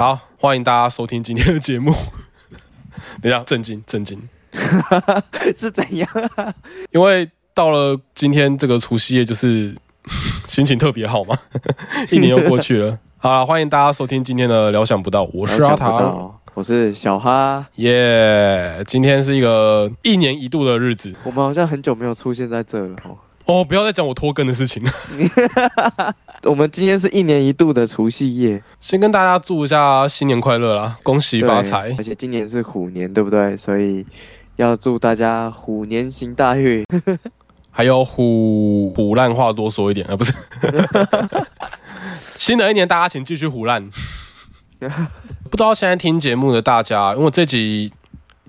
好，欢迎大家收听今天的节目。等一下，震惊，震惊，是怎样？因为到了今天这个除夕夜，就是 心情特别好嘛，一年又过去了。好了，欢迎大家收听今天的料想不到，我是阿唐，我是小哈，耶！今天是一个一年一度的日子，我们好像很久没有出现在这了哦。哦，不要再讲我拖更的事情了。我们今天是一年一度的除夕夜，先跟大家祝一下新年快乐啦，恭喜发财！而且今年是虎年，对不对？所以要祝大家虎年行大运。还有虎虎烂话多说一点啊，不是？新的一年大家请继续虎烂。不知道现在听节目的大家，因为这集。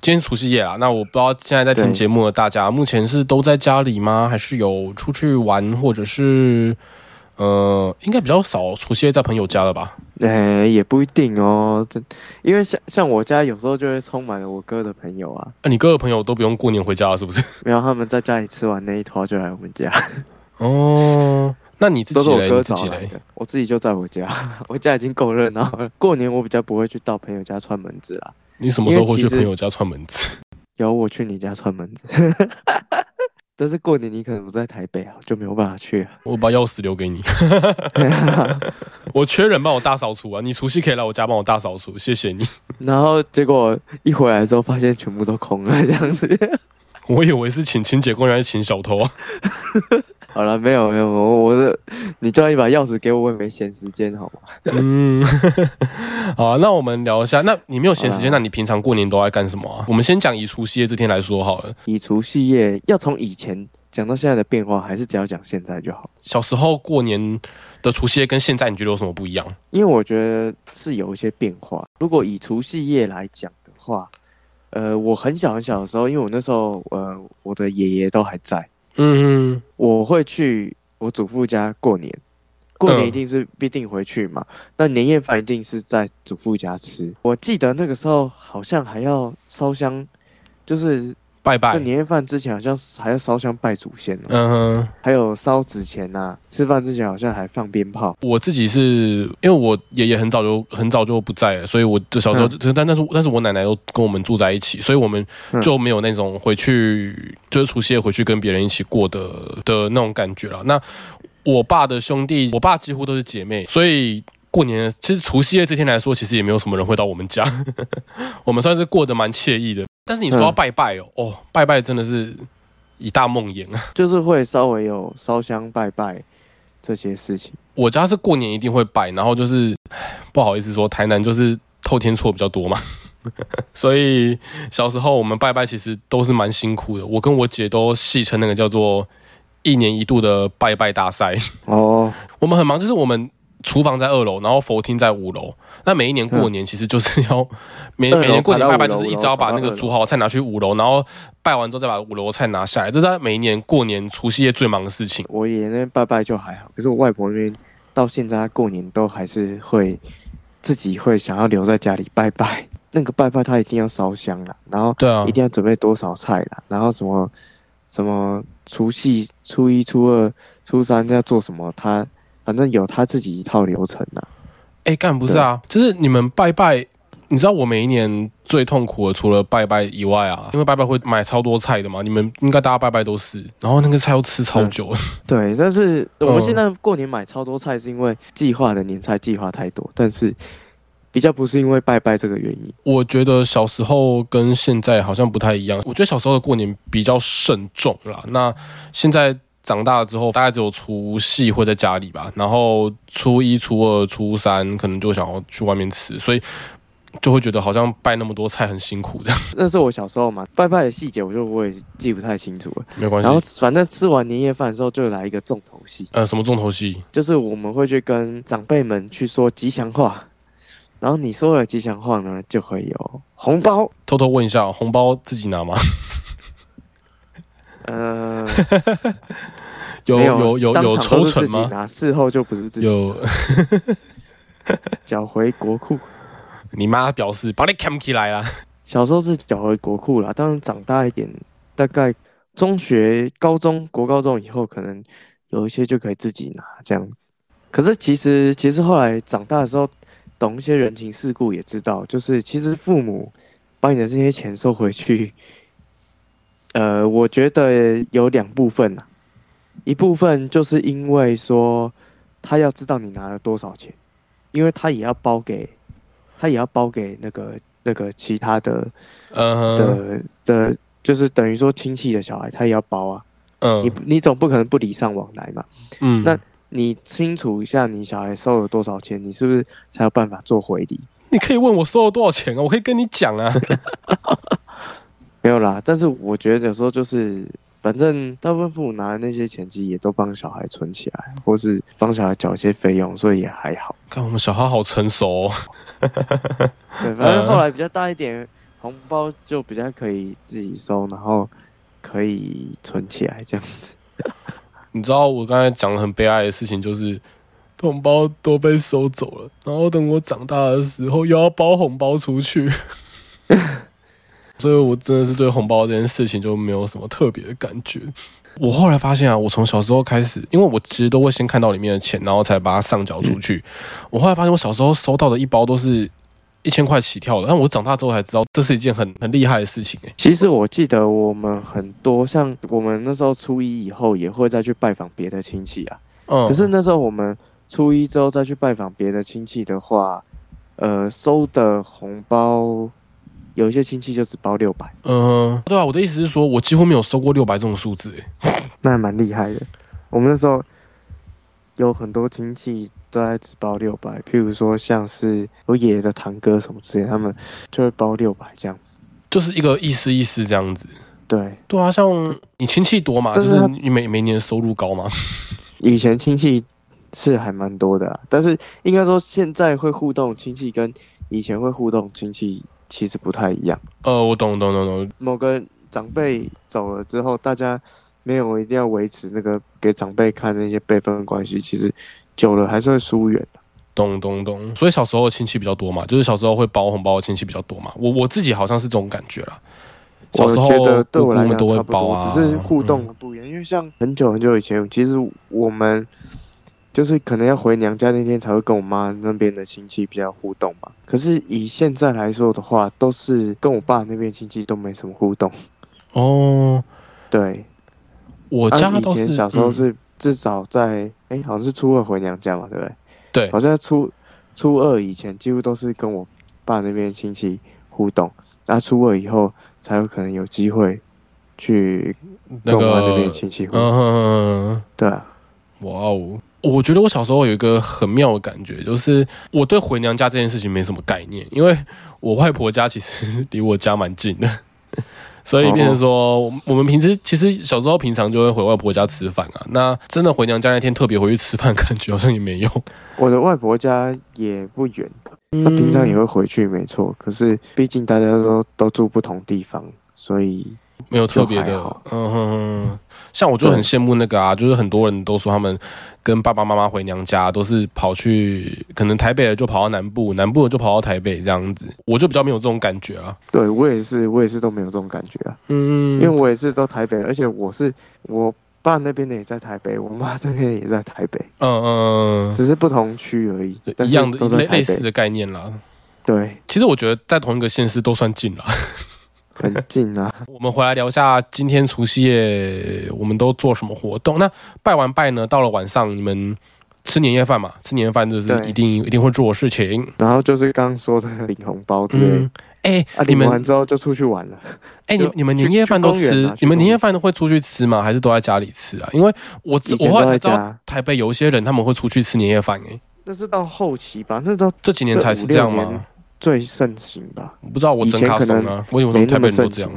今天除夕夜啦，那我不知道现在在听节目的大家，目前是都在家里吗？还是有出去玩，或者是呃，应该比较少除夕夜在朋友家了吧？哎，也不一定哦，因为像像我家有时候就会充满了我哥的朋友啊。那你哥的朋友都不用过年回家了，是不是？没有，他们在家里吃完那一坨就来我们家。哦，那你自己嘞？自己嘞？我自己就在我家，我家已经够热闹了。过年我比较不会去到朋友家串门子啦。你什么时候会去朋友家串门子？有我去你家串门子，但是过年你可能不在台北啊，就没有办法去。我把钥匙留给你，我缺人帮我大扫除啊！你除夕可以来我家帮我大扫除，谢谢你。然后结果一回来的时候，发现全部都空了，这样子。我以为是请清洁工，原来请小偷啊。好了，没有没有，我我的，你叫一把钥匙给我，我也没闲时间，好吗？嗯，好啊，那我们聊一下，那你没有闲时间，那你平常过年都爱干什么啊？我们先讲以除夕夜这天来说好了。以除夕夜要从以前讲到现在的变化，还是只要讲现在就好？小时候过年的除夕夜跟现在，你觉得有什么不一样？因为我觉得是有一些变化。如果以除夕夜来讲的话，呃，我很小很小的时候，因为我那时候呃，我的爷爷都还在。嗯，我会去我祖父家过年，过年一定是必定回去嘛。那年夜饭一定是在祖父家吃。我记得那个时候好像还要烧香，就是。拜拜，这年夜饭之前好像还要烧香拜祖先呢，嗯哼，还有烧纸钱呐。吃饭之前好像还放鞭炮。我自己是因为我爷爷很早就很早就不在了，所以我就小时候，但但是但是我奶奶都跟我们住在一起，所以我们就没有那种回去就是除夕夜回去跟别人一起过的的那种感觉了。那我爸的兄弟，我爸几乎都是姐妹，所以过年其实除夕夜这天来说，其实也没有什么人会到我们家，我们算是过得蛮惬意的。但是你说要拜拜哦，哦，拜拜真的是一大梦魇啊！就是会稍微有烧香拜拜这些事情。我家是过年一定会拜，然后就是不好意思说，台南就是透天错比较多嘛，所以小时候我们拜拜其实都是蛮辛苦的。我跟我姐都戏称那个叫做一年一度的拜拜大赛哦。我们很忙，就是我们。厨房在二楼，然后佛厅在五楼。那每一年过年，其实就是要每每年过年拜拜，就是一直要把那个煮好菜拿去五楼，然后拜完之后再把五楼菜拿下来。这是他每一年过年除夕夜最忙的事情。我爷爷那边拜拜就还好，可是我外婆那边到现在过年都还是会自己会想要留在家里拜拜。那个拜拜他一定要烧香啦，然后对啊，一定要准备多少菜啦，然后什么什么除夕、初一、初二、初三要做什么他。反正有他自己一套流程呐。哎，干不是啊，就是你们拜拜，你知道我每一年最痛苦的，除了拜拜以外啊，因为拜拜会买超多菜的嘛。你们应该大家拜拜都是，然后那个菜要吃超久。对，但是我们现在过年买超多菜，是因为计划的年菜计划太多，但是比较不是因为拜拜这个原因。我觉得小时候跟现在好像不太一样。我觉得小时候的过年比较慎重啦。那现在。长大了之后，大概只有除夕会在家里吧，然后初一、初二、初三可能就想要去外面吃，所以就会觉得好像拜那么多菜很辛苦的。那是我小时候嘛，拜拜的细节我就我也记不太清楚了。没关系。然后反正吃完年夜饭的时候就来一个重头戏。呃，什么重头戏？就是我们会去跟长辈们去说吉祥话，然后你说了吉祥话呢，就会有红包。偷偷问一下，红包自己拿吗？呃，有有有有抽成吗？事后就不是自己有 缴回国库。你妈表示把你扛起来了。小时候是缴回国库啦，当然长大一点，大概中学、高中、国高中以后，可能有一些就可以自己拿这样子。可是其实其实后来长大的时候，懂一些人情世故，也知道，就是其实父母把你的这些钱收回去，呃，我觉得有两部分呐，一部分就是因为说他要知道你拿了多少钱，因为他也要包给，他也要包给那个那个其他的，呃的的，就是等于说亲戚的小孩，他也要包啊，嗯，你你总不可能不礼尚往来嘛，嗯，那。你清楚一下，你小孩收了多少钱，你是不是才有办法做回礼？你可以问我收了多少钱啊，我可以跟你讲啊。没有啦，但是我觉得有时候就是，反正大部分父母拿的那些钱，其实也都帮小孩存起来，或是帮小孩缴一些费用，所以也还好。看我们小孩好成熟。哦。对，反正后来比较大一点，红包就比较可以自己收，然后可以存起来这样子。你知道我刚才讲的很悲哀的事情，就是红包都被收走了。然后等我长大的时候，又要包红包出去，所以我真的是对红包这件事情就没有什么特别的感觉。我后来发现啊，我从小时候开始，因为我其实都会先看到里面的钱，然后才把它上缴出去。我后来发现，我小时候收到的一包都是。一千块起跳的，但我长大之后才知道，这是一件很很厉害的事情哎。其实我记得我们很多，像我们那时候初一以后也会再去拜访别的亲戚啊。嗯。可是那时候我们初一之后再去拜访别的亲戚的话，呃，收的红包有一些亲戚就只包六百。嗯，对啊，我的意思是说，我几乎没有收过六百这种数字哎。那还蛮厉害的。我们那时候有很多亲戚。都在只包六百，譬如说像是我爷爷的堂哥什么之类，他们就会包六百这样子，就是一个意思意思这样子。对，对啊，像你亲戚多嘛，就是你每每年收入高嘛。以前亲戚是还蛮多的，但是应该说现在会互动亲戚跟以前会互动亲戚其实不太一样。呃，我懂懂懂懂。某个长辈走了之后，大家没有一定要维持那个给长辈看那些辈分关系，其实。久了还是会疏远的，懂懂懂。所以小时候亲戚比较多嘛，就是小时候会包红包的亲戚比较多嘛。我我自己好像是这种感觉啦。小时候对我来讲都会包啊，只是互动的不一样。因为像很久很久以前，其实我们就是可能要回娘家那天才会跟我妈那边的亲戚比较互动嘛。可是以现在来说的话，都是跟我爸那边亲戚都没什么互动。哦，对，我家以前小时候是。至少在哎，好像是初二回娘家嘛，对不对？对，好像初初二以前几乎都是跟我爸那边亲戚互动，那初二以后才有可能有机会去跟我妈那边亲戚互动。对啊，哇哦！我觉得我小时候有一个很妙的感觉，就是我对回娘家这件事情没什么概念，因为我外婆家其实 离我家蛮近的。所以变成说，我们平时其实小时候平常就会回外婆家吃饭啊。那真的回娘家那天特别回去吃饭，感觉好像也没用。我的外婆家也不远，她平常也会回去，没错。可是毕竟大家都都住不同地方，所以没有特别的。嗯哼哼。像我就很羡慕那个啊，就是很多人都说他们跟爸爸妈妈回娘家都是跑去，可能台北的就跑到南部，南部的就跑到台北这样子，我就比较没有这种感觉啊。对我也是，我也是都没有这种感觉啊。嗯，因为我也是都台北，而且我是我爸那边的也在台北，我妈这边也在台北。嗯嗯，只是不同区而已，一样的类类似的概念啦。对，其实我觉得在同一个县市都算近了。很近啊！我们回来聊一下今天除夕夜我们都做什么活动。那拜完拜呢？到了晚上你们吃年夜饭嘛？吃年夜饭就是一定一定会做的事情。然后就是刚刚说的领红包之类。哎，领完之后就出去玩了。哎，你你们 年夜饭都吃？你们年夜饭都会出去吃吗？还是都在家里吃啊？因为我我后来才知道台北有一些人他们会出去吃年夜饭。哎，那是到后期吧？那到这几年才是这样吗？最盛行吧，不知道我真卡松啊，我以为台北人都这样。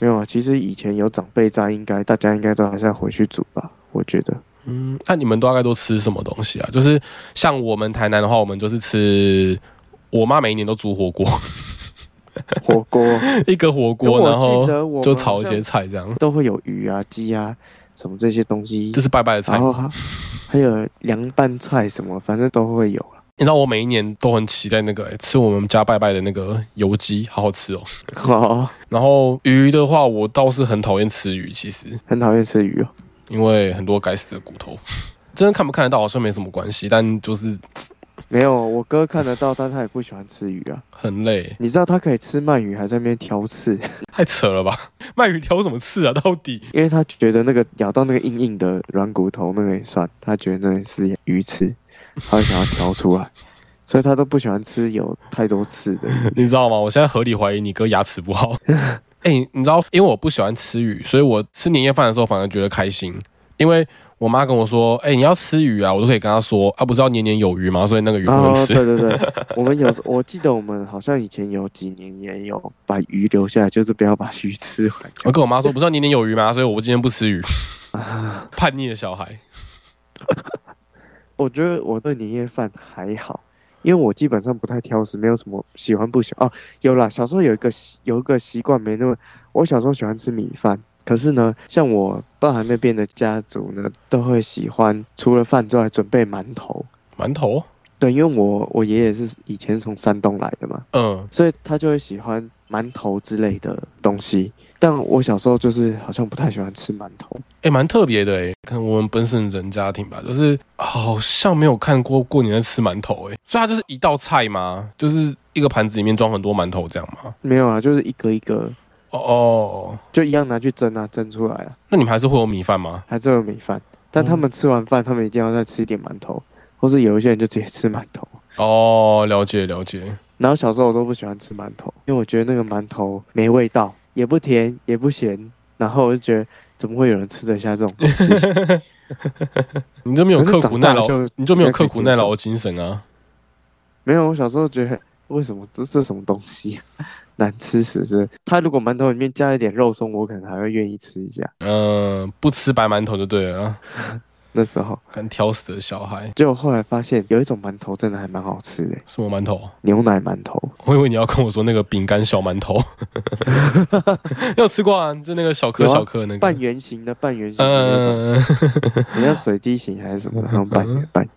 没有啊，其实以前有长辈在，应该大家应该都还是要回去煮吧，我觉得。嗯，那你们大概都吃什么东西啊？就是像我们台南的话，我们就是吃，我妈每一年都煮火锅，火锅 一个火锅，然后就炒一些菜，这样都会有鱼啊、鸡啊什么这些东西，这是拜拜的菜，然后还有凉拌菜什么，反正都会有。你知道我每一年都很期待那个吃我们家拜拜的那个油鸡，好好吃哦。好，然后鱼的话，我倒是很讨厌吃鱼，其实很讨厌吃鱼哦，因为很多该死的骨头。真的看不看得到好像没什么关系，但就是 没有，我哥看得到，但他也不喜欢吃鱼啊，很累。你知道他可以吃鳗鱼，还在那边挑刺，太扯了吧？鳗鱼挑什么刺啊？到底？因为他觉得那个咬到那个硬硬的软骨头，那个也算，他觉得那是鱼刺，他想要挑出来，所以他都不喜欢吃有太多刺的。你知道吗？我现在合理怀疑你哥牙齿不好。哎，你知道，因为我不喜欢吃鱼，所以我吃年夜饭的时候反而觉得开心，因为。我妈跟我说：“哎，你要吃鱼啊？”我都可以跟她说：“啊，不是要年年有余吗？所以那个鱼不能吃。”对对对，我们有，我记得我们好像以前有几年也有把鱼留下来，就是不要把鱼吃完。我跟我妈说：“不是要年年有余吗？”所以我今天不吃鱼。叛逆的小孩。我觉得我对年夜饭还好，因为我基本上不太挑食，没有什么喜欢不喜欢。哦，有啦，小时候有一个有一个习惯没那么，我小时候喜欢吃米饭。可是呢，像我爸爸那边的家族呢，都会喜欢除了饭之外准备馒头。馒头？对，因为我我爷爷是以前从山东来的嘛，嗯，所以他就会喜欢馒头之类的东西。但我小时候就是好像不太喜欢吃馒头。哎，蛮特别的哎，可能我们本省人家庭吧，就是好像没有看过过年在吃馒头哎，所以它就是一道菜吗？就是一个盘子里面装很多馒头这样吗？没有啊，就是一个一个。哦，就一样拿去蒸啊，蒸出来啊。那你们还是会有米饭吗？还是有米饭，但他们吃完饭，他们一定要再吃一点馒头，或是有一些人就直接吃馒头。哦，了解了解。然后小时候我都不喜欢吃馒头，因为我觉得那个馒头没味道，也不甜也不咸，然后我就觉得怎么会有人吃得下这种东西？你都没有刻苦耐劳，你就没有刻苦耐劳的精神啊？没有，我小时候觉得为什么这是什么东西？难吃死是，他如果馒头里面加一点肉松，我可能还会愿意吃一下。嗯，不吃白馒头就对了。那时候敢挑食的小孩，结果后来发现有一种馒头真的还蛮好吃的。什么馒头？牛奶馒头。我以为你要跟我说那个饼干小馒头。有吃过啊？就那个小颗小颗那个半圆形的半圆形的那种，你要水滴形还是什么的？然后半圆半。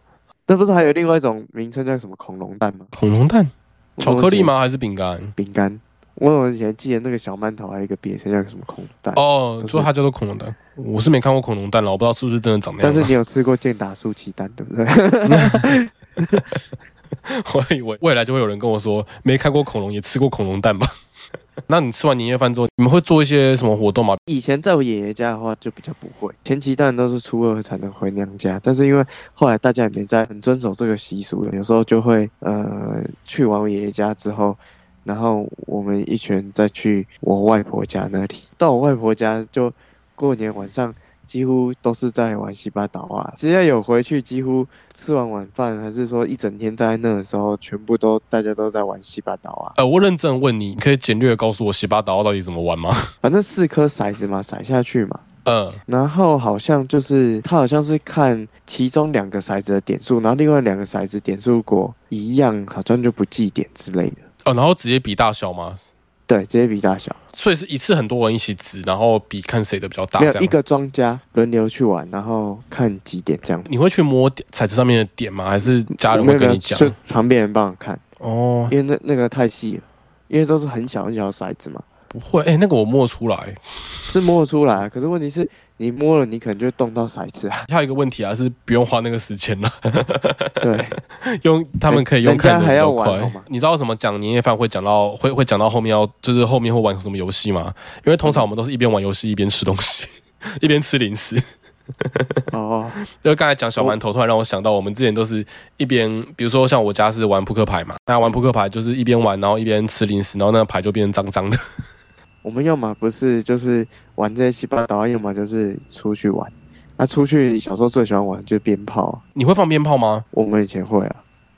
那不是还有另外一种名称叫什么恐龙蛋吗？恐龙蛋。巧克力吗？还是饼干？饼干。我以前记得那个小馒头还有一个别称叫什么恐龙蛋哦，说它叫做恐龙蛋。我是没看过恐龙蛋了，我不知道是不是真的长那样。但是你有吃过健达素鸡蛋，对不对？我以为未来就会有人跟我说，没看过恐龙也吃过恐龙蛋吧？那你吃完年夜饭之后，你们会做一些什么活动吗？以前在我爷爷家的话，就比较不会。前期当然都是初二才能回娘家，但是因为后来大家也没在很遵守这个习俗了，有时候就会呃去完我爷爷家之后，然后我们一群再去我外婆家那里。到我外婆家就过年晚上。几乎都是在玩西巴岛啊！只要有回去，几乎吃完晚饭，还是说一整天在那的时候，全部都大家都在玩西巴岛啊！呃，我认真问你，可以简略的告诉我西巴岛到底怎么玩吗？反正四颗骰子嘛，骰下去嘛。嗯。然后好像就是他好像是看其中两个骰子的点数，然后另外两个骰子点数如果一样，好像就不计点之类的。哦，然后直接比大小吗？对，直接比大小，所以是一次很多人一起掷，然后比看谁的比较大。没有一个庄家轮流去玩，然后看几点这样。你会去摸彩池上面的点吗？还是家人会跟你讲？就旁边人帮我看哦，因为那那个太细了，因为都是很小很小的骰子嘛。不会，哎，那个我摸出来，是摸出来，可是问题是。你摸了，你可能就动到骰子啊。还有一个问题啊，是不用花那个时间了。对，用他们可以用看的比较快。你知道什么讲年夜饭会讲到会会讲到后面要就是后面会玩什么游戏吗？因为通常我们都是一边玩游戏一边吃东西，一边吃零食。哦，就刚才讲小馒头，突然让我想到我们之前都是一边，比如说像我家是玩扑克牌嘛，那玩扑克牌就是一边玩，然后一边吃零食，然后那个牌就变成脏脏的。我们要么不是就是玩这些七八刀，要么就是出去玩。那出去小时候最喜欢玩就是鞭炮。你会放鞭炮吗？我们以前会啊。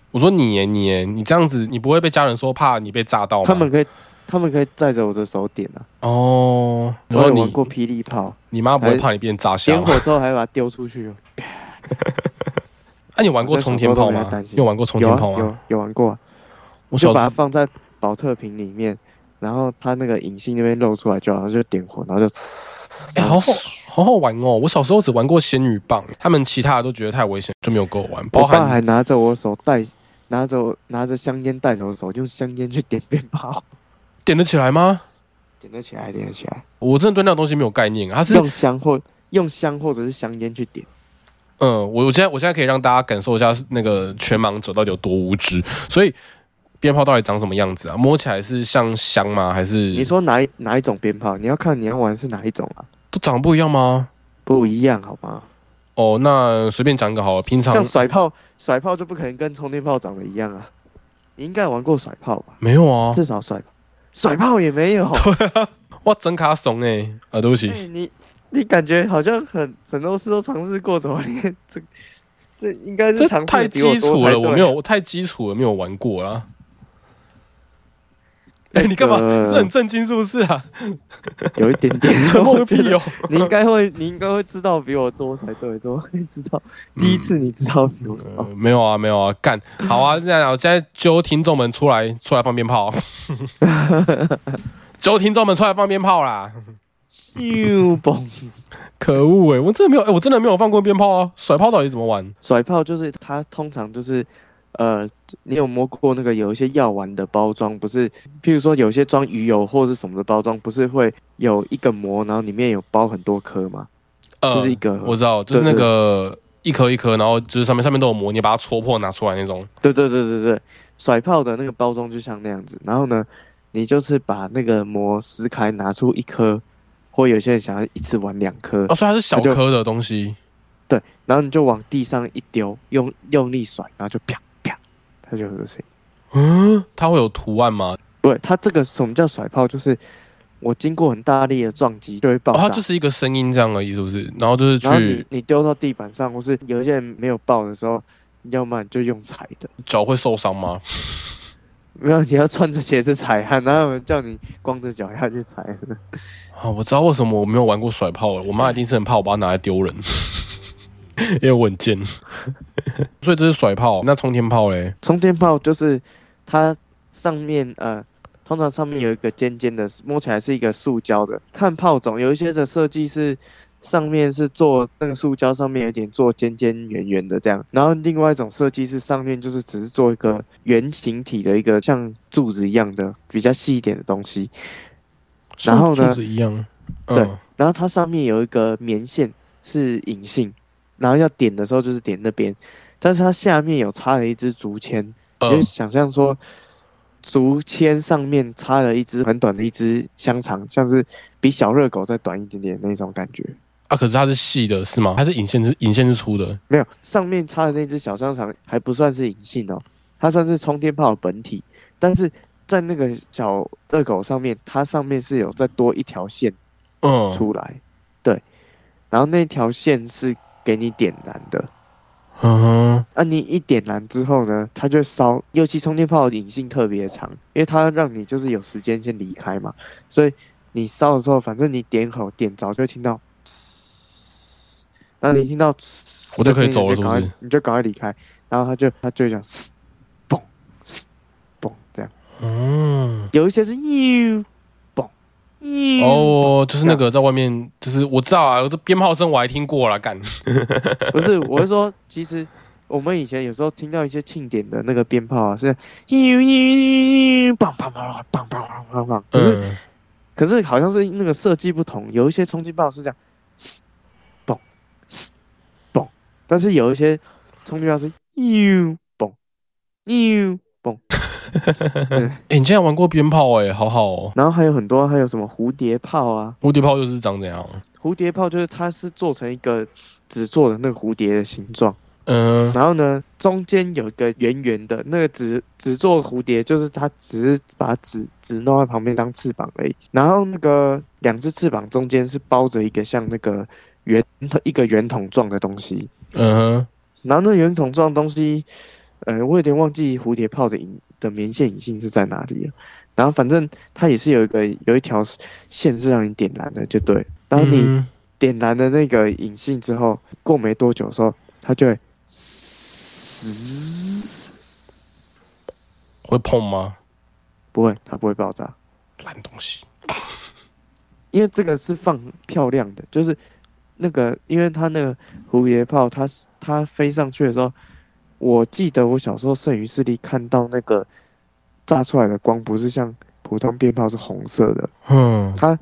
我说你耶你耶你这样子，你不会被家人说怕你被炸到吗？他们可以，他们可以载着我的手点啊。哦。然后你玩过霹雳炮。你妈不会怕你变炸香？点火之后还把它丢出去。那 你玩过冲天炮吗？有玩过冲天炮吗？有有玩过。我就把它放在保特瓶里面。然后它那个引信那边露出来，就好像就点火，然后就，哎，好好好好玩哦！我小时候只玩过仙女棒，他们其他的都觉得太危险，就没有跟我玩。我爸还拿着我手带，拿着拿着香烟带手手，用香烟去点鞭炮，点得起来吗？点得起来，点得起来。我真的对那个东西没有概念啊！它是用香或用香或者是香烟去点。嗯，我我现在我现在可以让大家感受一下那个全盲者到底有多无知。所以鞭炮到底长什么样子啊？摸起来是像香吗？还是你说哪一哪一种鞭炮？你要看你要玩是哪一种啊？都长得不一样吗？不一样，好吗？哦，那随便讲一个好了。平常像甩炮，甩炮就不可能跟充电炮长得一样啊。你应该玩过甩炮吧？没有啊，至少甩甩炮也没有。对啊，哇，真卡怂哎！啊，对不起。你你感觉好像很很多事都尝试过，怎么连 这这应该是尝试太基础了，我没有，我太基础了，没有玩过啦。哎，你干嘛？是很震惊是不是啊？有一点点 沉默个屁哦！你应该会，你应该会知道比我多才对，怎么会知道？第一次你知道比我少？没有啊，没有啊，干好啊！这样，我现在揪听众们出来，出来放鞭炮，揪听众们出来放鞭炮啦！又嘣！可恶哎，我真的没有哎，我真的没有放过鞭炮啊！甩炮到底怎么玩？甩炮就是它通常就是。呃，你有摸过那个有一些药丸的包装？不是，譬如说有些装鱼油或者什么的包装，不是会有一个膜，然后里面有包很多颗吗？呃，就是一个，我知道，就是那个一颗一颗，然后就是上面上面都有膜，你把它戳破拿出来那种。对对对对对，甩炮的那个包装就像那样子。然后呢，你就是把那个膜撕开，拿出一颗，或有些人想要一次玩两颗，哦，所以它是小颗的东西。对，然后你就往地上一丢，用用力甩，然后就啪。它就有声音，嗯，它会有图案吗？对，它这个什么叫甩炮？就是我经过很大力的撞击就会爆，它就是一个声音这样而已，是不是？然后就是去你你丢到地板上，或是有一些人没有爆的时候，要么就用踩的，脚会受伤吗？没有，你要穿着鞋子踩，哪有人叫你光着脚下去踩啊，我知道为什么我没有玩过甩炮了，我妈一定是很怕我把它拿来丢人。因为稳健，所以这是甩炮。那冲天炮嘞？冲天炮就是它上面呃，通常上面有一个尖尖的，摸起来是一个塑胶的。看炮种，有一些的设计是上面是做那个塑胶，上面有点做尖尖圆圆的这样。然后另外一种设计是上面就是只是做一个圆形体的一个像柱子一样的比较细一点的东西。然后呢？柱子一样。对。然后它上面有一个棉线是隐性。然后要点的时候就是点那边，但是它下面有插了一支竹签，你就想象说，竹签上面插了一支很短的一支香肠，像是比小热狗再短一点点那种感觉。啊，可是它是细的，是吗？它是引线是引线是粗的？没有，上面插的那只小香肠还不算是引线哦，它算是冲天炮的本体，但是在那个小热狗上面，它上面是有再多一条线，嗯，出来，对，然后那条线是。给你点燃的，嗯哼，啊，你一点燃之后呢，它就烧。尤其充电炮的引信特别长，因为它让你就是有时间先离开嘛，所以你烧的时候，反正你点口点着就会听到，那你听到，我就可以走了，是不是？你就赶快离开，然后它就它就会讲，嘣，嘣，这样，嗯，有一些是呦。哦，就是那个在外面，就是我知道啊，这鞭炮声我还听过了，干。不是，我是说，其实我们以前有时候听到一些庆典的那个鞭炮啊，是呦呦呦，棒棒棒棒棒棒棒棒。可是，可是好像是那个设计不同，有一些冲击炮是这样，嘣嘣，但是有一些冲击炮是呦嘣 你竟然玩过鞭炮哎，好好哦。然后还有很多，还有什么蝴蝶炮啊？蝴蝶炮又是长怎样？蝴蝶炮就是它是做成一个纸做的那个蝴蝶的形状，嗯，然后呢中间有一个圆圆的那个纸纸做蝴蝶，就是它只是把纸纸弄在旁边当翅膀而已。然后那个两只翅膀中间是包着一个像那个圆一个圆筒状的东西，嗯，然后那圆筒状东西，呃，我有点忘记蝴蝶炮的影。的棉线引信是在哪里？然后反正它也是有一个有一条线是让你点燃的，就对。当你点燃的那个引信之后，过没多久的时候，它就会会碰吗？不会，它不会爆炸。烂东西。因为这个是放漂亮的，就是那个，因为它那个蝴蝶炮，它它飞上去的时候。我记得我小时候剩余视力看到那个炸出来的光，不是像普通鞭炮是红色的，嗯，它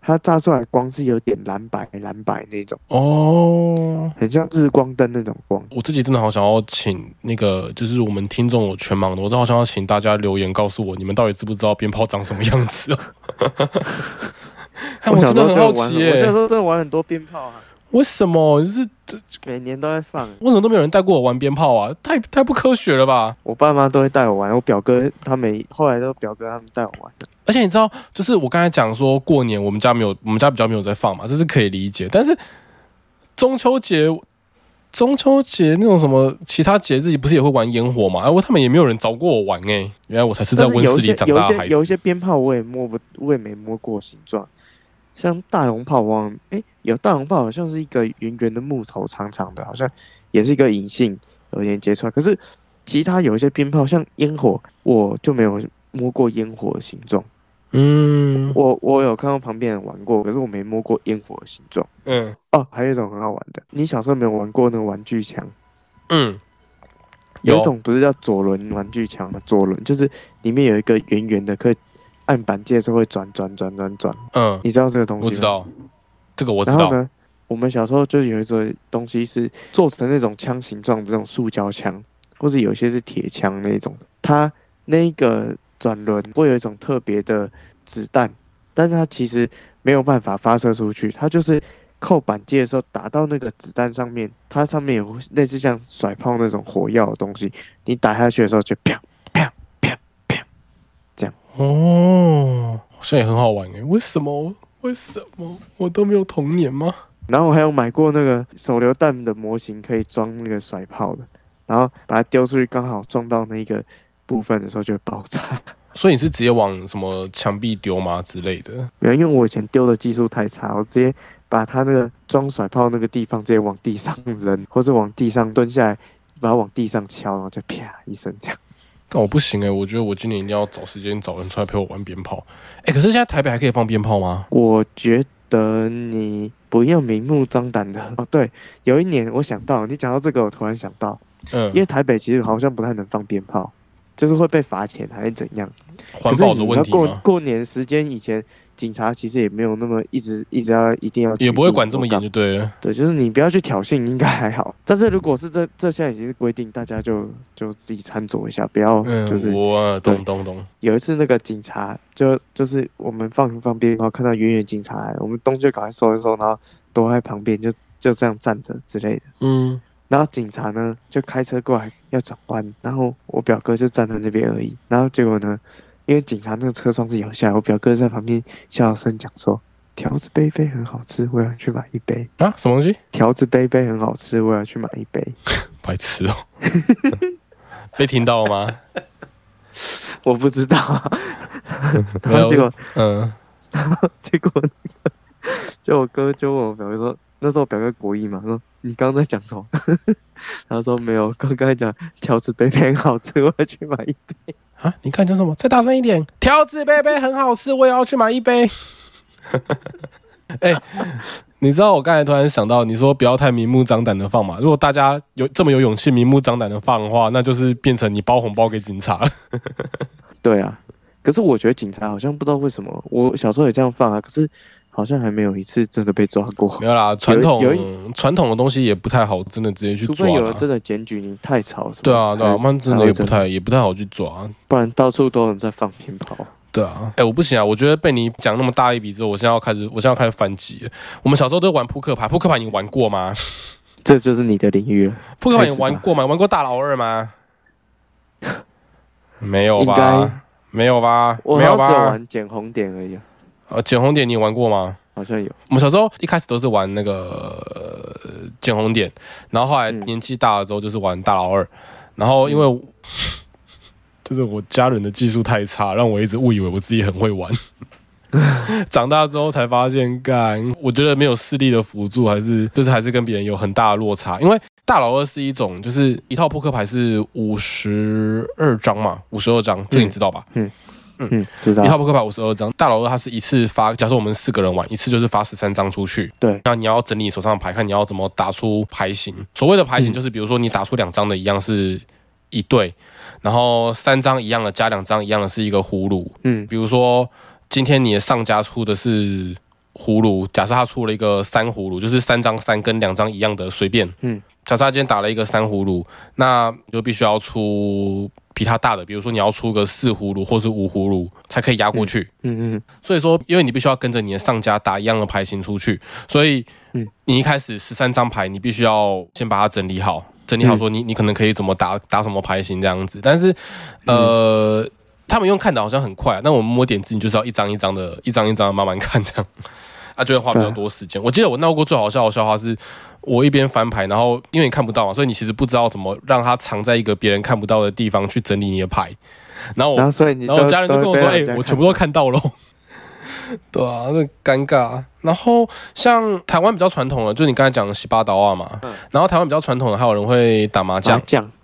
它炸出来光是有点蓝白蓝白那种哦，很像日光灯那种光。我自己真的好想要请那个，就是我们听众我全盲的，我真的好想要请大家留言告诉我，你们到底知不知道鞭炮长什么样子？我真的很好奇，我小时候真的玩很多鞭炮啊。为什么？是每年都在放？为什么都没有人带过我玩鞭炮啊？太太不科学了吧！我爸妈都会带我玩，我表哥他们后来都表哥他们带我玩。而且你知道，就是我刚才讲说过年我们家没有，我们家比较没有在放嘛，这是可以理解。但是中秋节、中秋节那种什么其他节日，不是也会玩烟火嘛？哎，我他们也没有人找过我玩哎。原来我才是在温室里长大的孩子。有一些鞭炮我也摸不，我也没摸过形状。像大龙炮，王哎，有大龙炮，好像是一个圆圆的木头，长长的，好像也是一个隐性有连接出来。可是其他有一些鞭炮，像烟火，我就没有摸过烟火的形状。嗯，我我有看到旁边人玩过，可是我没摸过烟火的形状。嗯，哦，还有一种很好玩的，你小时候没有玩过那个玩具枪？嗯，有一种不是叫左轮玩具枪吗？左轮就是里面有一个圆圆的，可以按板机的时候会转转转转转。嗯，你知道这个东西？我知道，这个我知道。然后呢，我们小时候就有一种东西是做成那种枪形状的这种塑胶枪，或者有些是铁枪那种，它那个。转轮会有一种特别的子弹，但是它其实没有办法发射出去，它就是扣板机的时候打到那个子弹上面，它上面有类似像甩炮那种火药的东西，你打下去的时候就啪。哦，好像也很好玩诶，为什么？为什么我都没有童年吗？然后我还有买过那个手榴弹的模型，可以装那个甩炮的，然后把它丢出去，刚好撞到那个。部分的时候就会爆炸，所以你是直接往什么墙壁丢吗之类的？没有，因为我以前丢的技术太差，我直接把它那个装甩炮那个地方直接往地上扔，或者往地上蹲下来，把它往地上敲，然后就啪一声这样。但我不行哎，我觉得我今年一定要找时间找人出来陪我玩鞭炮。哎，可是现在台北还可以放鞭炮吗？我觉得你不要明目张胆的 哦。对，有一年我想到你讲到这个，我突然想到，嗯，因为台北其实好像不太能放鞭炮。就是会被罚钱还是怎样？环保的问题过过年时间以前，警察其实也没有那么一直一直要一定要，也不会管这么严就对了。对，就是你不要去挑衅，应该还好。但是如果是这这现在已经是规定，大家就就自己参酌一下，不要就是。有一次那个警察就就是我们放放鞭炮，看到远远警察来，我们东就赶快收一收，然后躲在旁边就就这样站着之类的。嗯。然后警察呢就开车过来要转弯，然后我表哥就站在那边而已。然后结果呢，因为警察那个车窗是摇下来，我表哥在旁边小声讲说：“条子杯杯很好吃，我要去买一杯。”啊，什么东西？条子杯杯很好吃，我要去买一杯。白痴哦！被听到了吗？我不知道。然后结果，嗯，然后结果，就我哥就问我表哥说。那时候我表哥国一嘛，说你刚刚在讲什么？他说没有，刚刚讲条子杯杯很好吃，我要去买一杯啊！你看讲什么？再大声一点！条子杯杯很好吃，我也要去买一杯。哎，你知道我刚才突然想到，你说不要太明目张胆的放嘛。如果大家有这么有勇气明目张胆的放的话，那就是变成你包红包给警察了。对啊，可是我觉得警察好像不知道为什么，我小时候也这样放啊，可是。好像还没有一次真的被抓过。没有啦，传统传统的东西也不太好，真的直接去抓。除非有了真的检举你太吵，对啊，对啊，我们真的也不太也不太好去抓。不然到处都有人在放鞭炮。对啊，哎，我不行啊！我觉得被你讲那么大一笔之后，我现在要开始，我现在要开始反击。我们小时候都玩扑克牌，扑克牌你玩过吗？这就是你的领域了。扑克牌你玩过吗？玩过大老二吗？没有吧？没有吧？我有玩捡红点而已。呃，捡红点你玩过吗？好像有。我们小时候一开始都是玩那个捡红点，然后后来年纪大了之后就是玩大老二，然后因为 就是我家人的技术太差，让我一直误以为我自己很会玩。长大之后才发现，干，我觉得没有视力的辅助，还是就是还是跟别人有很大的落差。因为大老二是一种，就是一套扑克牌是五十二张嘛，五十二张，这你知道吧？嗯。嗯，知道。一套扑克牌五十二张，大老二它是一次发，假设我们四个人玩，一次就是发十三张出去。对，那你要整理手上的牌，看你要怎么打出牌型。所谓的牌型就是，比如说你打出两张的一样是一对，然后三张一样的加两张一样的是一个葫芦。嗯，比如说今天你的上家出的是葫芦，假设他出了一个三葫芦，就是三张三跟两张一样的随便。嗯，假设他今天打了一个三葫芦，那就必须要出比他大的，比如说你要出个四葫芦或是五葫芦才可以压过去。嗯嗯。所以说，因为你必须要跟着你的上家打一样的牌型出去，所以你一开始十三张牌，你必须要先把它整理好，整理好说你你可能可以怎么打打什么牌型这样子。但是，呃。他们用看的好像很快，那我们摸点字，你就是要一张一张的，一张一张慢慢看，这样，啊，就会花比较多时间。我记得我闹过最好笑的笑话是，我一边翻牌，然后因为你看不到嘛，所以你其实不知道怎么让它藏在一个别人看不到的地方去整理你的牌。然后我，然后家人就跟我说：“哎，我全部都看到了。”对啊，那尴尬。然后像台湾比较传统的，就你刚才讲的洗八刀啊嘛。然后台湾比较传统的，还有人会打麻将。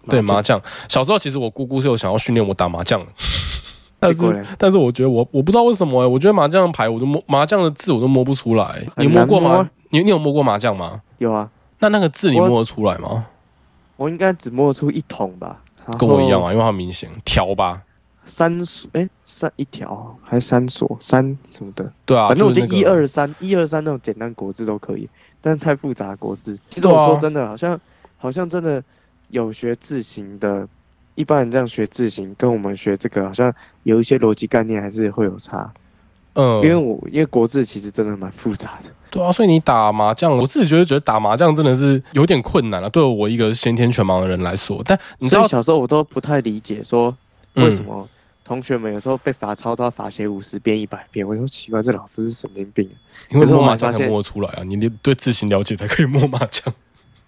对麻将，小时候其实我姑姑是有想要训练我打麻将的。但是，但是我觉得我我不知道为什么哎，我觉得麻将牌我都摸麻将的字我都摸不出来。你摸过吗？你你有摸过麻将吗？有啊。那那个字你摸得出来吗？我应该只摸出一桶吧。跟我一样啊，因为它明显条吧。三锁哎，三一条还是三锁三什么的？对啊，反正我觉得一二三一二三那种简单国字都可以，但是太复杂国字，其实我说真的，好像好像真的有学字形的。一般人这样学字形，跟我们学这个好像有一些逻辑概念还是会有差。嗯，因为我因为国字其实真的蛮复杂的。对啊，所以你打麻将，我自己觉得觉得打麻将真的是有点困难了。对我一个先天全盲的人来说，但你知道小时候我都不太理解，说为什么同学们有时候被罚抄都要罚写五十遍、一百遍。我说奇怪，这老师是神经病。因为摸麻将才摸出来啊，你对字形了解才可以摸麻将。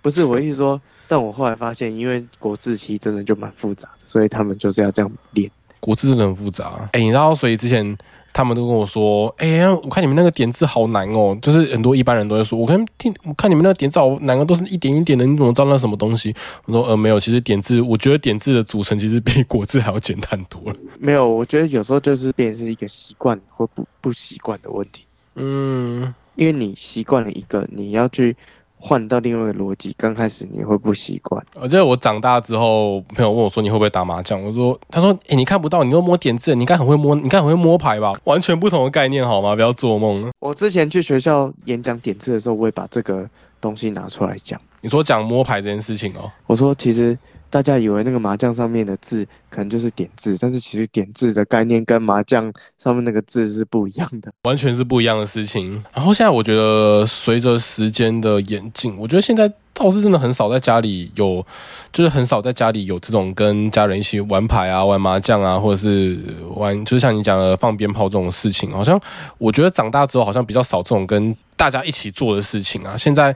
不是我意思说。但我后来发现，因为国字其实真的就蛮复杂的，所以他们就是要这样练。国字真的很复杂，哎，然后所以之前他们都跟我说，哎，我看你们那个点字好难哦，就是很多一般人都会说，我看听我看你们那个点字好难啊，都是一点一点的，你怎么知道那什么东西？我说呃没有，其实点字，我觉得点字的组成其实比国字还要简单多了。没有，我觉得有时候就是变是一个习惯或不不习惯的问题。嗯，因为你习惯了一个，你要去。换到另外一个逻辑，刚开始你会不习惯。而且我长大之后，朋友问我说：“你会不会打麻将？”我说：“他说，哎，你看不到，你都摸点字，你应该很会摸，你应该很会摸牌吧？完全不同的概念，好吗？不要做梦。”我之前去学校演讲点字的时候，我会把这个东西拿出来讲。你说讲摸牌这件事情哦，我说其实。大家以为那个麻将上面的字可能就是点字，但是其实点字的概念跟麻将上面那个字是不一样的，完全是不一样的事情。然后现在我觉得随着时间的演进，我觉得现在倒是真的很少在家里有，就是很少在家里有这种跟家人一起玩牌啊、玩麻将啊，或者是玩，就像你讲的放鞭炮这种事情，好像我觉得长大之后好像比较少这种跟大家一起做的事情啊。现在。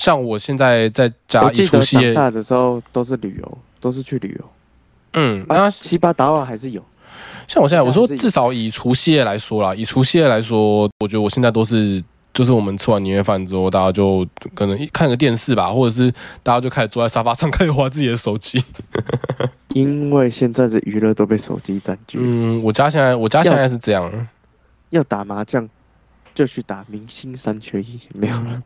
像我现在在家，一除夕夜大的时候都是旅游，都是去旅游。嗯，啊，七八打瓦还是有。像我现在，我说至少以除夕夜来说啦，以除夕夜来说，我觉得我现在都是，就是我们吃完年夜饭之后，大家就可能看个电视吧，或者是大家就开始坐在沙发上开始玩自己的手机。因为现在的娱乐都被手机占据。嗯，我家现在我家现在是这样，要打麻将就去打明星三缺一，没有了。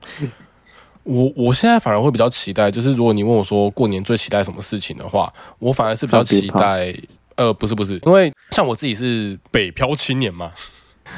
我我现在反而会比较期待，就是如果你问我说过年最期待什么事情的话，我反而是比较期待，呃，不是不是，因为像我自己是北漂青年嘛，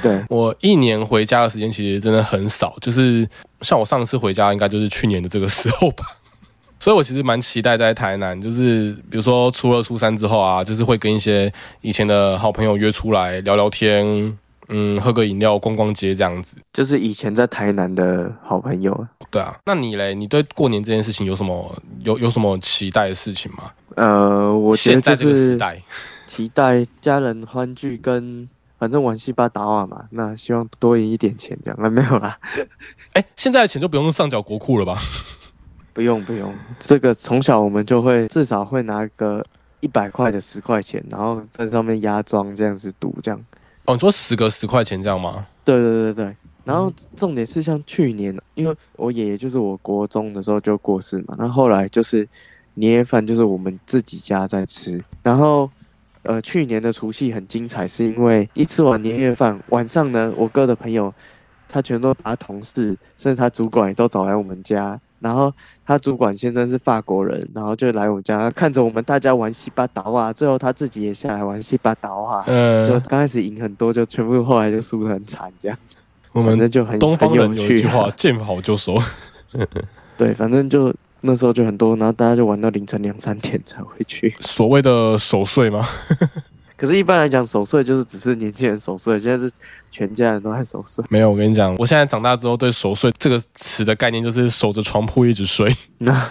对。我一年回家的时间其实真的很少，就是像我上次回家应该就是去年的这个时候吧，所以我其实蛮期待在台南，就是比如说初二初三之后啊，就是会跟一些以前的好朋友约出来聊聊天。嗯，喝个饮料，逛逛街这样子，就是以前在台南的好朋友。对啊，那你嘞？你对过年这件事情有什么有有什么期待的事情吗？呃，我现在这个时代，期待家人欢聚，跟反正玩西巴达瓦嘛。那希望多赢一点钱，这样那没有啦。哎，现在的钱就不用上缴国库了吧？不用不用，这个从小我们就会至少会拿个一百块的十块钱，然后在上面压庄这样子赌这样。哦，你说十个十块钱这样吗？对对对对然后重点是像去年，因为我爷爷就是我国中的时候就过世嘛，那后来就是年夜饭就是我们自己家在吃。然后呃，去年的除夕很精彩，是因为一吃完年夜饭，晚上呢，我哥的朋友他全都把同事，甚至他主管也都找来我们家。然后他主管先生是法国人，然后就来我们家看着我们大家玩西巴达啊，最后他自己也下来玩西巴达瓦。嗯，就刚开始赢很多，就全部后来就输得很惨这样。我们就很东方人有一句话，见好就收。对，反正就那时候就很多，然后大家就玩到凌晨两三点才回去。所谓的守岁吗？可是，一般来讲，守岁就是只是年轻人守岁，现在是全家人都在守岁。没有，我跟你讲，我现在长大之后，对守岁这个词的概念就是守着床铺一直睡。那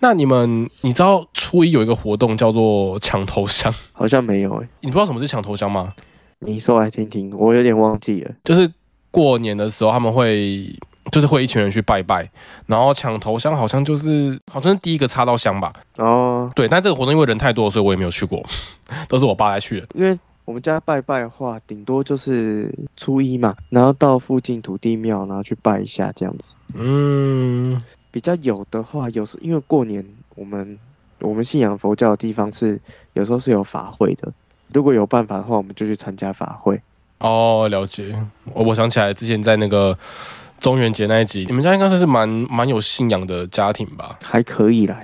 那你们，你知道初一有一个活动叫做抢头香？好像没有诶。你不知道什么是抢头香吗？你说来听听，我有点忘记了。就是过年的时候，他们会就是会一群人去拜拜，然后抢头香，好像就是好像是第一个插到香吧。哦，对，但这个活动因为人太多，所以我也没有去过，都是我爸来去的。因为我们家拜拜的话，顶多就是初一嘛，然后到附近土地庙，然后去拜一下这样子。嗯，比较有的话，有时因为过年，我们我们信仰佛教的地方是有时候是有法会的。如果有办法的话，我们就去参加法会。哦，了解。我我想起来之前在那个中元节那一集，你们家应该算是蛮蛮有信仰的家庭吧？还可以啦，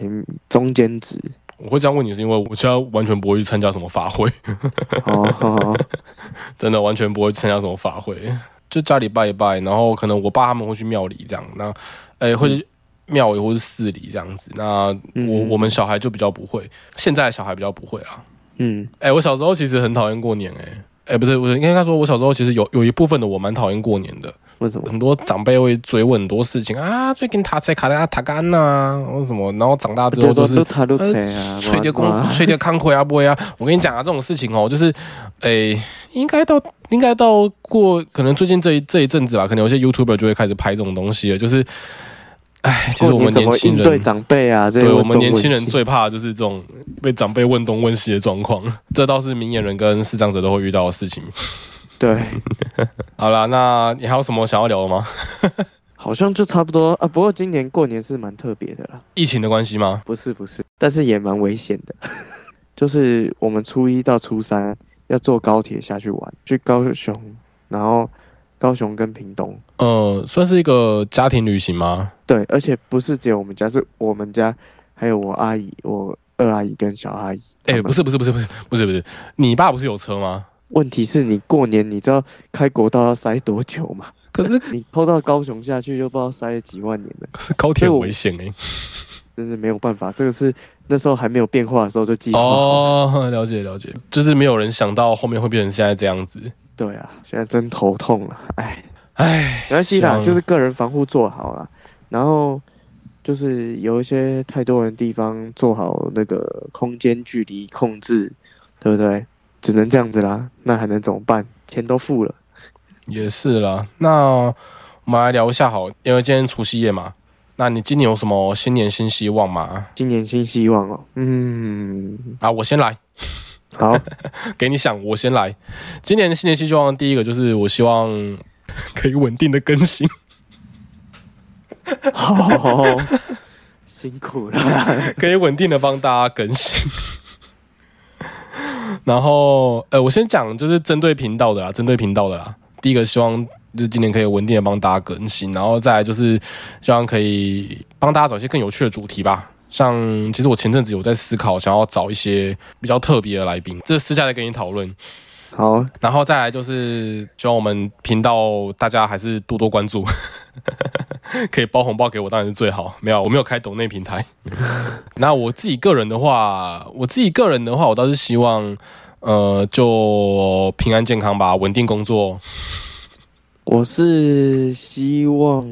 中间值。我会这样问你，是因为我家完全不会去参加什么法会。哦，真的完全不会参加什么法会，就家里拜一拜，然后可能我爸他们会去庙里这样，那诶会去庙里或是寺里这样子。那我我们小孩就比较不会，现在小孩比较不会啊。嗯，哎，我小时候其实很讨厌过年，哎，哎，不是，我应该说，我小时候其实有有一部分的我蛮讨厌过年的。为什么？很多长辈会追问很多事情啊，最近他在卡在塔干呐，为什么，然后长大之后都是吹的空，吹的康亏啊，不会啊。我跟你讲啊，这种事情哦，就是，诶，应该到应该到过，可能最近这一这一阵子吧，可能有些 YouTuber 就会开始拍这种东西了，就是。唉，就是我们年轻人对长辈啊，对我们年轻人最怕就是这种被长辈问东问西的状况。这倒是明眼人跟视障者都会遇到的事情。对，好了，那你还有什么想要聊的吗？好像就差不多啊。不过今年过年是蛮特别的啦，疫情的关系吗？不是，不是，但是也蛮危险的。就是我们初一到初三要坐高铁下去玩，去高雄，然后。高雄跟屏东，呃，算是一个家庭旅行吗？对，而且不是只有我们家，是我们家还有我阿姨、我二阿姨跟小阿姨。哎，不是，不是，不是，不是，不是，不是，你爸不是有车吗？问题是你过年，你知道开国道要塞多久吗？可是 你偷到高雄下去，就不知道塞了几万年了。可是高铁危险哎，真是没有办法。这个是那时候还没有变化的时候就计划哦，了解了解，就是没有人想到后面会变成现在这样子。对啊，现在真头痛了，哎哎，没关系啦，就是个人防护做好了，然后就是有一些太多人地方做好那个空间距离控制，对不对？只能这样子啦，那还能怎么办？钱都付了，也是啦。那我们来聊一下好，因为今天除夕夜嘛，那你今年有什么新年新希望吗？新年新希望哦，嗯，啊，我先来。好，给你想，我先来。今年的新年新希望，第一个就是我希望 可以稳定的更新。好，辛苦了，可以稳定的帮大家更新。然后，呃，我先讲，就是针对频道的啦，针对频道的啦。第一个希望就是今年可以稳定的帮大家更新，然后再来就是希望可以帮大家找一些更有趣的主题吧。像其实我前阵子有在思考，想要找一些比较特别的来宾，这私下再跟你讨论。好，然后再来就是希望我们频道大家还是多多关注，可以包红包给我当然是最好。没有，我没有开抖内平台。那我自己个人的话，我自己个人的话，我倒是希望，呃，就平安健康吧，稳定工作。我是希望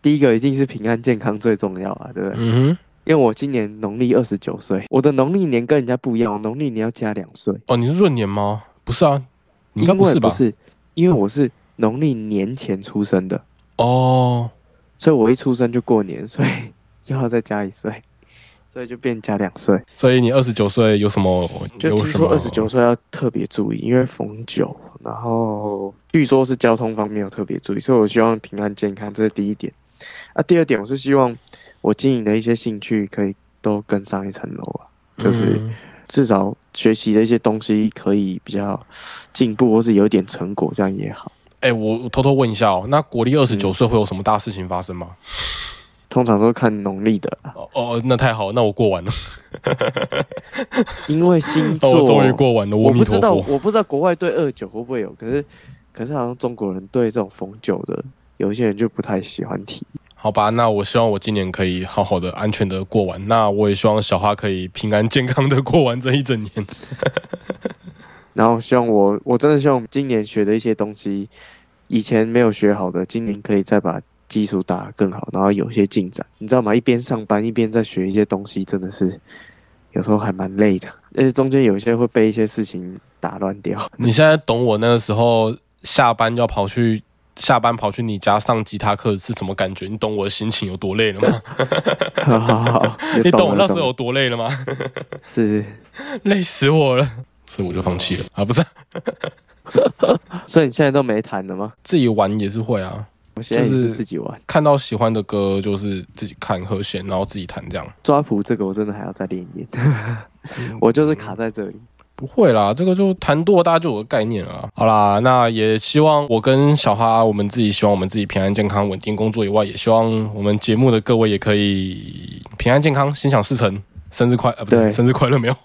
第一个一定是平安健康最重要啊，对不对？嗯哼。因为我今年农历二十九岁，我的农历年跟人家不一样，农历年要加两岁。哦，你是闰年吗？不是啊，应该不是吧？不是，因为我是农历年前出生的哦，所以我一出生就过年，所以又要再加一岁，所以就变加两岁。所以你二十九岁有什么？就听说二十九岁要特别注意，因为逢九，然后据说是交通方面要特别注意，所以我希望平安健康，这是第一点。啊，第二点我是希望。我经营的一些兴趣可以都更上一层楼啊，就是至少学习的一些东西可以比较进步，或是有点成果，这样也好。哎，我偷偷问一下哦，那国历二十九岁会有什么大事情发生吗？通常都看农历的。哦，那太好，那我过完了。因为星座终于过完了，我不知道，我不知道国外对二九会不会有，可是可是好像中国人对这种逢九的，有一些人就不太喜欢提。好吧，那我希望我今年可以好好的、安全的过完。那我也希望小花可以平安健康的过完这一整年。然后希望我，我真的希望今年学的一些东西，以前没有学好的，今年可以再把基础打得更好，然后有些进展。你知道吗？一边上班一边在学一些东西，真的是有时候还蛮累的，而且中间有一些会被一些事情打乱掉。你现在懂我那个时候下班要跑去下班跑去你家上吉他课是什么感觉？你懂我的心情有多累了吗？你懂我那时候有多累了吗？是 累死我了。所以我就放弃了啊，不是？所以你现在都没弹了吗？自己玩也是会啊，我现在是自己玩。看到喜欢的歌就是自己看和弦，然后自己弹这样。抓谱这个我真的还要再练一练，我就是卡在这里。不会啦，这个就弹多，大家就有个概念了。好啦，那也希望我跟小哈，我们自己希望我们自己平安健康、稳定工作以外，也希望我们节目的各位也可以平安健康、心想事成。生日快呃，不对，生日快乐没有？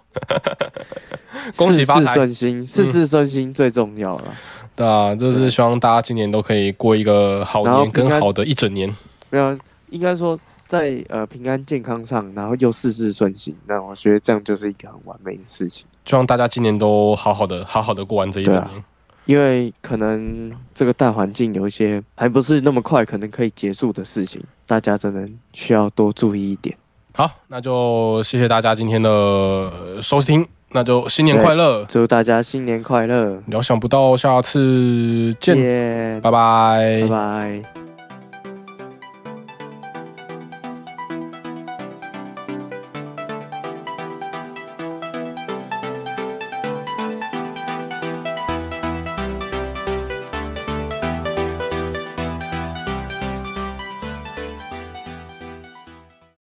恭喜发财，顺心，事事顺心最重要了。对啊，就是希望大家今年都可以过一个好年，跟好的一整年。没有，应该说在呃平安健康上，然后又事事顺心，那我觉得这样就是一个很完美的事情。希望大家今年都好好的，好好的过完这一整年。因为可能这个大环境有一些还不是那么快，可能可以结束的事情，大家真的需要多注意一点。好，那就谢谢大家今天的收听，那就新年快乐，祝大家新年快乐！料想不到下次见，拜拜，拜拜。